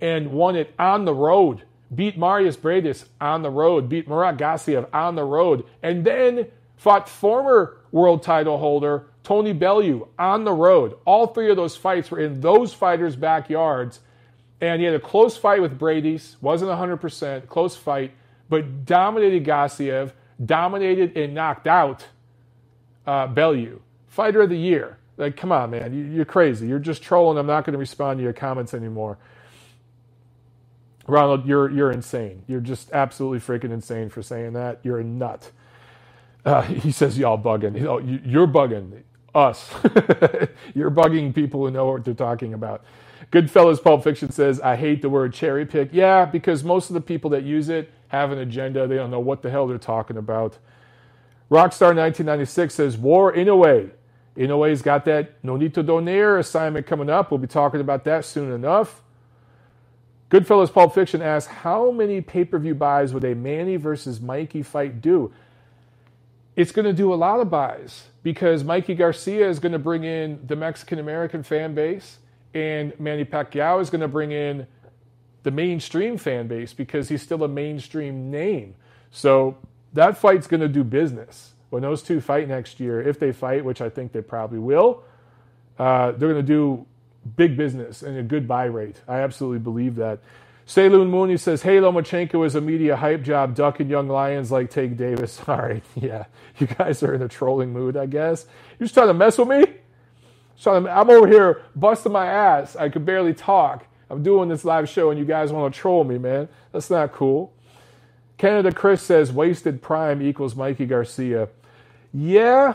Speaker 1: and won it on the road, beat Marius Briedis on the road, beat Murat Gassiev on the road, and then fought former world title holder Tony Bellew on the road. All three of those fights were in those fighters' backyards. And he had a close fight with Briedis, wasn't 100%, close fight, but dominated Gassiev, dominated and knocked out uh, Bellew. Fighter of the year. Like, come on, man. You're crazy. You're just trolling. I'm not going to respond to your comments anymore. Ronald, you're you're insane. You're just absolutely freaking insane for saying that. You're a nut. Uh, he says y'all bugging. You know, you're bugging us. you're bugging people who know what they're talking about. Goodfellas Pulp Fiction says, I hate the word cherry pick. Yeah, because most of the people that use it have an agenda. They don't know what the hell they're talking about. Rockstar 1996 says, War Inoue. Inoue's got that Nonito Donaire assignment coming up. We'll be talking about that soon enough. Goodfellas Pulp Fiction asks, how many pay-per-view buys would a Manny versus Mikey fight do? It's going to do a lot of buys because Mikey Garcia is going to bring in the Mexican American fan base, and Manny Pacquiao is going to bring in the mainstream fan base because he's still a mainstream name. So that fight's going to do business when those two fight next year, if they fight, which I think they probably will, uh, they're going to do big business and a good buy rate. I absolutely believe that. Saloon Mooney says, Hey, Lomachenko is a media hype job, ducking young lions like Tank Davis. All right, yeah, you guys are in a trolling mood, I guess. You're just trying to mess with me? I'm over here busting my ass. I could barely talk. I'm doing this live show and you guys want to troll me, man. That's not cool. Canada Chris says wasted prime equals Mikey Garcia. Yeah,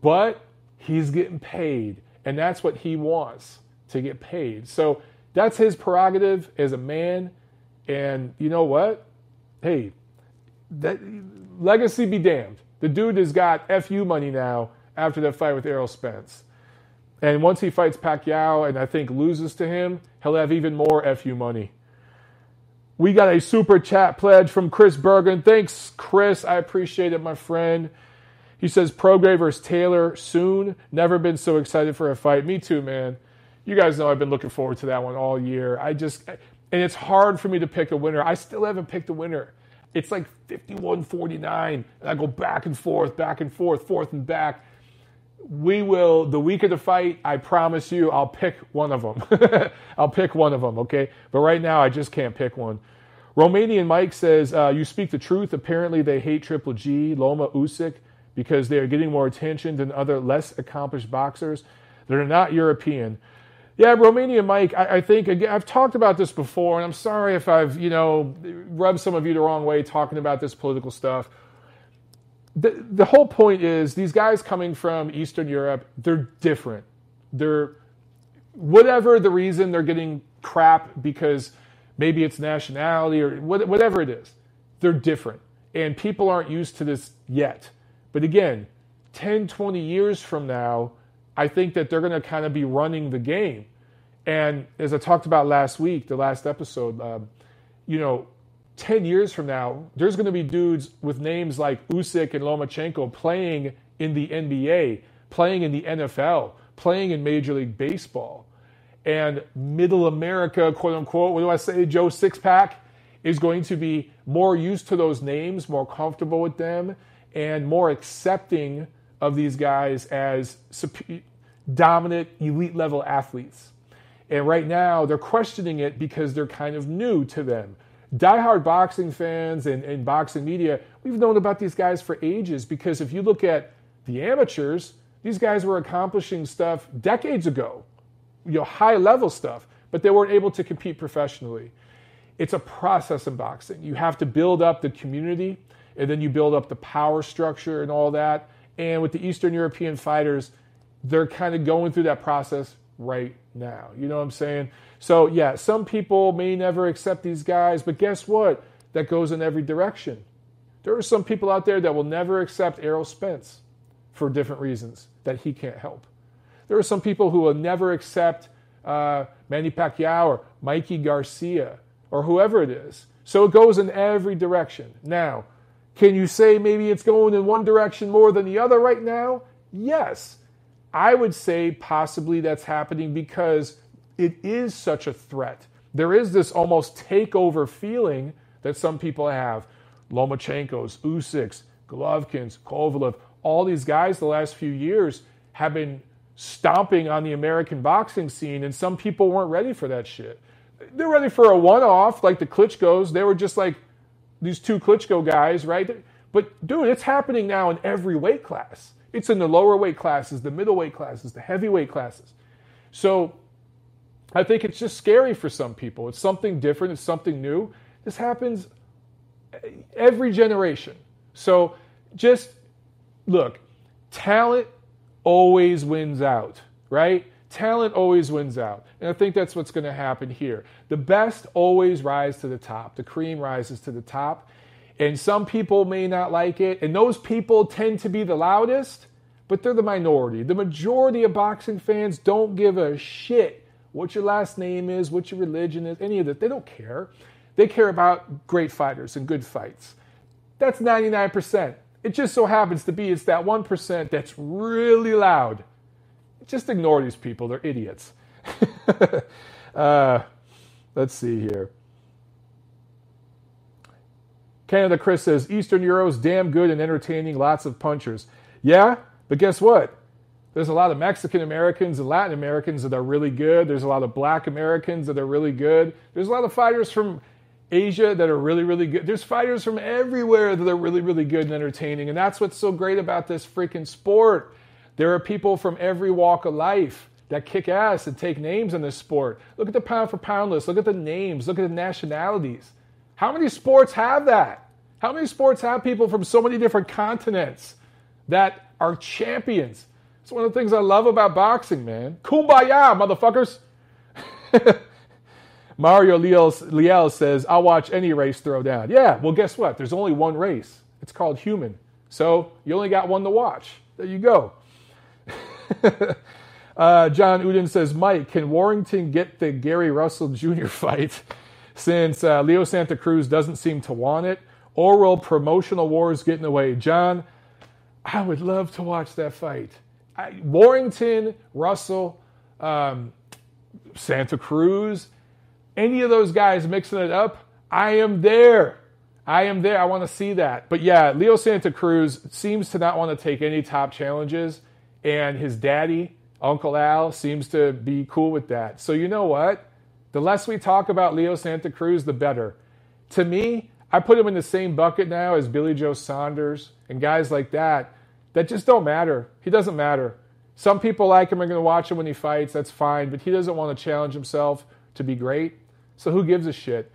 Speaker 1: but he's getting paid, and that's what he wants to get paid. So that's his prerogative as a man. And you know what? Hey, that legacy be damned. The dude has got FU money now after that fight with Errol Spence. And once he fights Pacquiao and I think loses to him, he'll have even more FU money. We got a super chat pledge from Chris Bergen. Thanks, Chris. I appreciate it, my friend. He says Prograis versus Taylor soon. Never been so excited for a fight. Me too, man. You guys know I've been looking forward to that one all year. I just, and it's hard for me to pick a winner. I still haven't picked a winner. It's like 51 49. And I go back and forth, back and forth, forth and back. We will, the week of the fight, I promise you, I'll pick one of them. I'll pick one of them, okay? But right now, I just can't pick one. Romanian Mike says, uh, You speak the truth. Apparently, they hate Triple G, Loma Usyk, because they are getting more attention than other less accomplished boxers that are not European. Yeah, Romanian Mike, I, I, think, again, I've talked about this before, and I'm sorry if I've, you know, rubbed some of you the wrong way talking about this political stuff. The, the whole point is these guys coming from Eastern Europe, they're different. They're, whatever the reason they're getting crap because maybe it's nationality or whatever it is. They're different. And people aren't used to this yet. But again, 10, 20 years from now, I think that they're going to kind of be running the game. And as I talked about last week, the last episode, um, you know, 10 years from now, there's going to be dudes with names like Usyk and Lomachenko playing in the NBA, playing in the NFL, playing in Major League Baseball and middle America, quote unquote, what do I say, Joe Sixpack, is going to be more used to those names, more comfortable with them, and more accepting of these guys as dominant elite level athletes. And right now, they're questioning it because they're kind of new to them. Diehard boxing fans and, and boxing media, we've known about these guys for ages because if you look at the amateurs, these guys were accomplishing stuff decades ago, you know, high level stuff, but they weren't able to compete professionally. It's a process in boxing. You have to build up the community and then you build up the power structure and all that. And with the Eastern European fighters, they're kind of going through that process right now. You know what I'm saying? So, yeah, some people may never accept these guys, but guess what? That goes in every direction. There are some people out there that will never accept Errol Spence for different reasons that he can't help. There are some people who will never accept uh, Manny Pacquiao or Mikey Garcia or whoever it is. So it goes in every direction. Now, can you say maybe it's going in one direction more than the other right now? Yes. I would say possibly that's happening because it is such a threat. There is this almost takeover feeling that some people have. Lomachenko's, Usyk's, Golovkin's, Kovalev, all these guys the last few years have been stomping on the American boxing scene, and some people weren't ready for that shit. They're ready for a one off, like the Klitschko's. They were just like these two Klitschko guys, right? But dude, it's happening now in every weight class. It's in the lower weight classes, the middleweight classes, the heavyweight classes. So I think it's just scary for some people. It's something different, it's something new. This happens every generation. So just look, talent always wins out, right? Talent always wins out. And I think that's what's going to happen here. The best always rise to the top. The cream rises to the top. And some people may not like it. And those people tend to be the loudest, but they're the minority. The majority of boxing fans don't give a shit what your last name is, what your religion is, any of that. They don't care. They care about great fighters and good fights. That's 99%. It just so happens to be it's that 1% that's really loud. Just ignore these people. They're idiots. uh, let's see here. Canada Chris says Eastern Euro's damn good and entertaining, lots of punchers. Yeah, but guess what? There's a lot of Mexican Americans and Latin Americans that are really good. There's a lot of black Americans that are really good. There's a lot of fighters from Asia that are really, really good. There's fighters from everywhere that are really, really good and entertaining. And that's what's so great about this freaking sport. There are people from every walk of life that kick ass and take names in this sport. Look at the pound for pound list. Look at the names. Look at the nationalities. How many sports have that? How many sports have people from so many different continents that are champions? It's one of the things I love about boxing, man. Kumbaya, motherfuckers. Mario Liel says, I'll watch any race throw down. Yeah, well, guess what? There's only one race. It's called human. So you only got one to watch. There you go. uh, John Uden says, Mike, can Warrington get the Gary Russell Jr. fight since uh, Leo Santa Cruz doesn't seem to want it? Or will promotional wars get in the way? John, I would love to watch that fight. I, Warrington, Russell, um, Santa Cruz, any of those guys mixing it up, I am there. I am there. I want to see that. But yeah, Leo Santa Cruz seems to not want to take any top challenges, and his daddy, Uncle Al, seems to be cool with that. So you know what? The less we talk about Leo Santa Cruz, the better. To me, I put him in the same bucket now as Billy Joe Saunders and guys like that that just don't matter. He doesn't matter. Some people like him are going to watch him when he fights. That's fine, but he doesn't want to challenge himself to be great. So who gives a shit?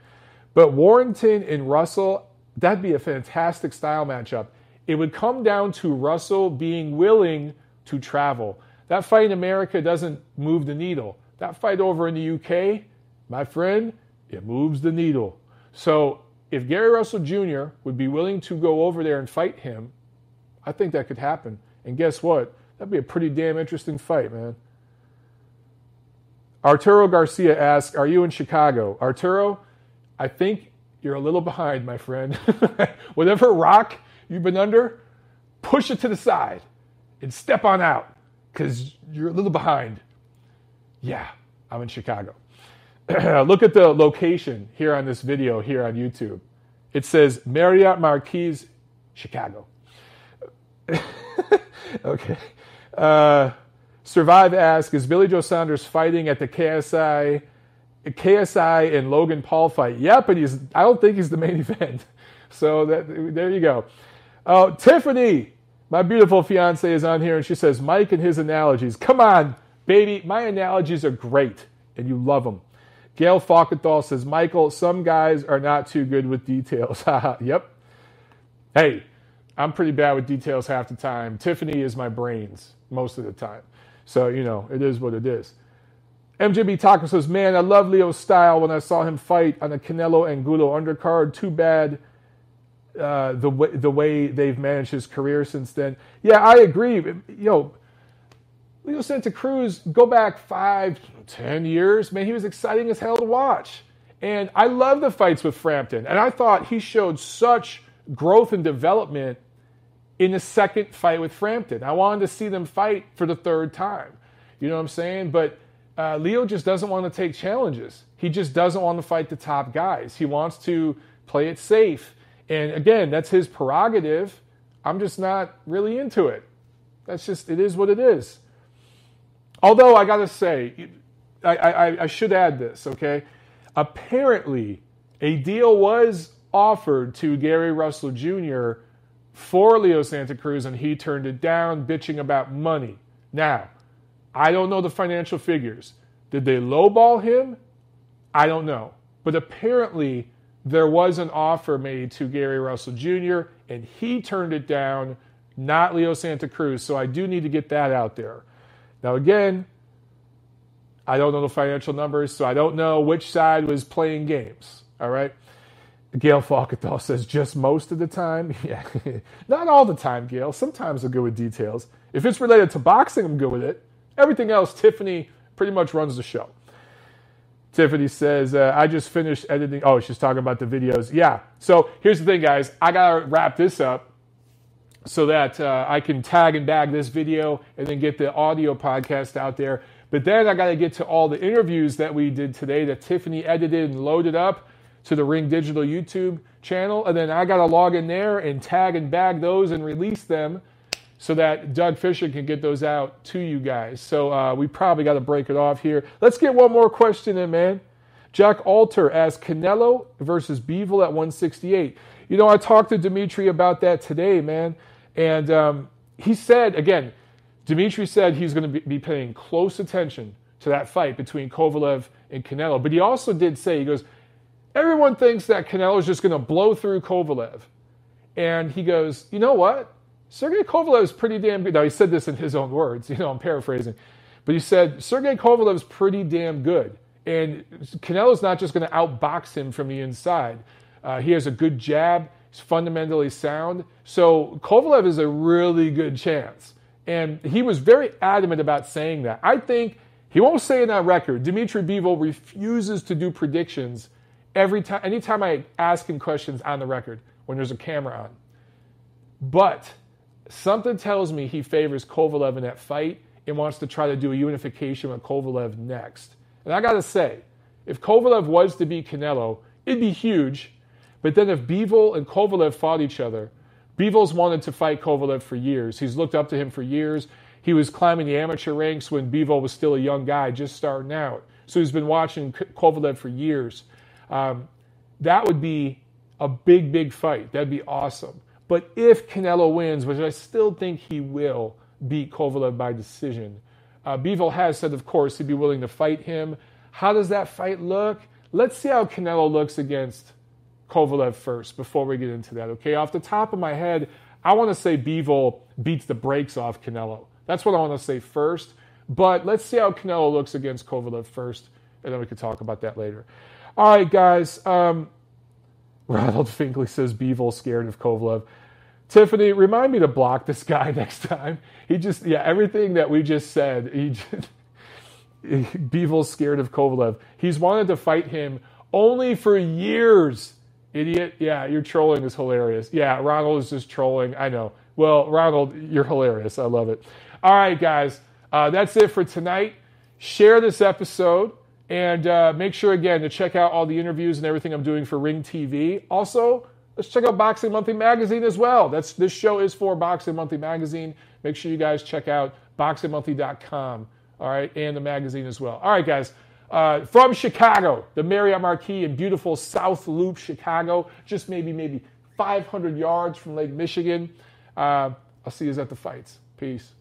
Speaker 1: But Warrington and Russell, that'd be a fantastic style matchup. It would come down to Russell being willing to travel. That fight in America doesn't move the needle. That fight over in the UK, my friend, it moves the needle. So if Gary Russell Jr. would be willing to go over there and fight him, I think that could happen. And guess what? That'd be a pretty damn interesting fight, man. Arturo Garcia asks, Are you in Chicago? Arturo, I think you're a little behind, my friend. Whatever rock you've been under, push it to the side and step on out because you're a little behind. Yeah, I'm in Chicago. Look at the location here on this video here on YouTube. It says Marriott Marquis, Chicago. okay. Uh, Survive asks, is Billy Joe Saunders fighting at the KSI, KSI and Logan Paul fight? Yeah, but he's. I don't think he's the main event. So that, there you go. Oh, Tiffany, my beautiful fiance, is on here, and she says, Mike and his analogies. Come on, baby, my analogies are great, and you love them. Gail Falkenthal says, Michael, some guys are not too good with details. yep. Hey, I'm pretty bad with details half the time. Tiffany is my brains most of the time. So, you know, it is what it is. MJB Taco says, Man, I love Leo's style when I saw him fight on the Canelo Angulo undercard. Too bad uh, the, way, the way they've managed his career since then. Yeah, I agree. You know, Leo Santa Cruz, go back five, ten years, man, he was exciting as hell to watch. And I love the fights with Frampton. And I thought he showed such growth and development in the second fight with Frampton. I wanted to see them fight for the third time. You know what I'm saying? But uh, Leo just doesn't want to take challenges. He just doesn't want to fight the top guys. He wants to play it safe. And again, that's his prerogative. I'm just not really into it. That's just, it is what it is. Although I got to say, I, I, I should add this, okay? Apparently, a deal was offered to Gary Russell Jr. for Leo Santa Cruz, and he turned it down, bitching about money. Now, I don't know the financial figures. Did they lowball him? I don't know. But apparently, there was an offer made to Gary Russell Jr., and he turned it down, not Leo Santa Cruz. So I do need to get that out there. Now, again, I don't know the financial numbers, so I don't know which side was playing games. All right. Gail Falkenthal says just most of the time. Yeah, not all the time, Gail. Sometimes I'm good with details. If it's related to boxing, I'm good with it. Everything else, Tiffany pretty much runs the show. Tiffany says, uh, I just finished editing. Oh, she's talking about the videos. Yeah. So here's the thing, guys. I got to wrap this up so that uh, I can tag and bag this video and then get the audio podcast out there. But then I got to get to all the interviews that we did today that Tiffany edited and loaded up to the Ring Digital YouTube channel. And then I got to log in there and tag and bag those and release them so that Doug Fischer can get those out to you guys. So uh, we probably got to break it off here. Let's get one more question in, man. Jack Alter asks Canelo versus Bivol at 168. You know, I talked to Dimitri about that today, man. And um, he said, again, Dimitri said he's going to be paying close attention to that fight between Kovalev and Canelo. But he also did say, he goes, everyone thinks that Canelo is just going to blow through Kovalev. And he goes, you know what? Sergey Kovalev is pretty damn good. Now, he said this in his own words, you know, I'm paraphrasing. But he said, Sergey Kovalev is pretty damn good. And Canelo's not just going to outbox him from the inside. Uh, he has a good jab. He's fundamentally sound. So Kovalev is a really good chance. And he was very adamant about saying that. I think he won't say in that record. Dimitri Bivol refuses to do predictions every time anytime I ask him questions on the record when there's a camera on. But something tells me he favors Kovalev in that fight and wants to try to do a unification with Kovalev next. And I gotta say, if Kovalev was to beat Canelo, it'd be huge but then if Bivol and Kovalev fought each other, Bivol's wanted to fight Kovalev for years. He's looked up to him for years. He was climbing the amateur ranks when Bivol was still a young guy, just starting out. So he's been watching Kovalev for years. Um, that would be a big, big fight. That'd be awesome. But if Canelo wins, which I still think he will beat Kovalev by decision, uh, Bivol has said, of course, he'd be willing to fight him. How does that fight look? Let's see how Canelo looks against Kovalev first before we get into that. Okay, off the top of my head, I want to say Bivol beats the brakes off Canelo. That's what I want to say first. But let's see how Canelo looks against Kovalev first, and then we can talk about that later. All right, guys. Um, Ronald Finkley says Bivol scared of Kovalev. Tiffany, remind me to block this guy next time. He just, yeah, everything that we just said, he just, Bivol's scared of Kovalev. He's wanted to fight him only for years Idiot. Yeah, your trolling is hilarious. Yeah, Ronald is just trolling. I know. Well, Ronald, you're hilarious. I love it. All right, guys. Uh, that's it for tonight. Share this episode and uh, make sure, again, to check out all the interviews and everything I'm doing for Ring TV. Also, let's check out Boxing Monthly Magazine as well. That's this show is for Boxing Monthly Magazine. Make sure you guys check out boxingmonthly.com. All right, and the magazine as well. All right, guys. Uh, from Chicago, the Marriott Marquis in beautiful South Loop, Chicago, just maybe maybe 500 yards from Lake Michigan. Uh, I'll see you at the fights. Peace.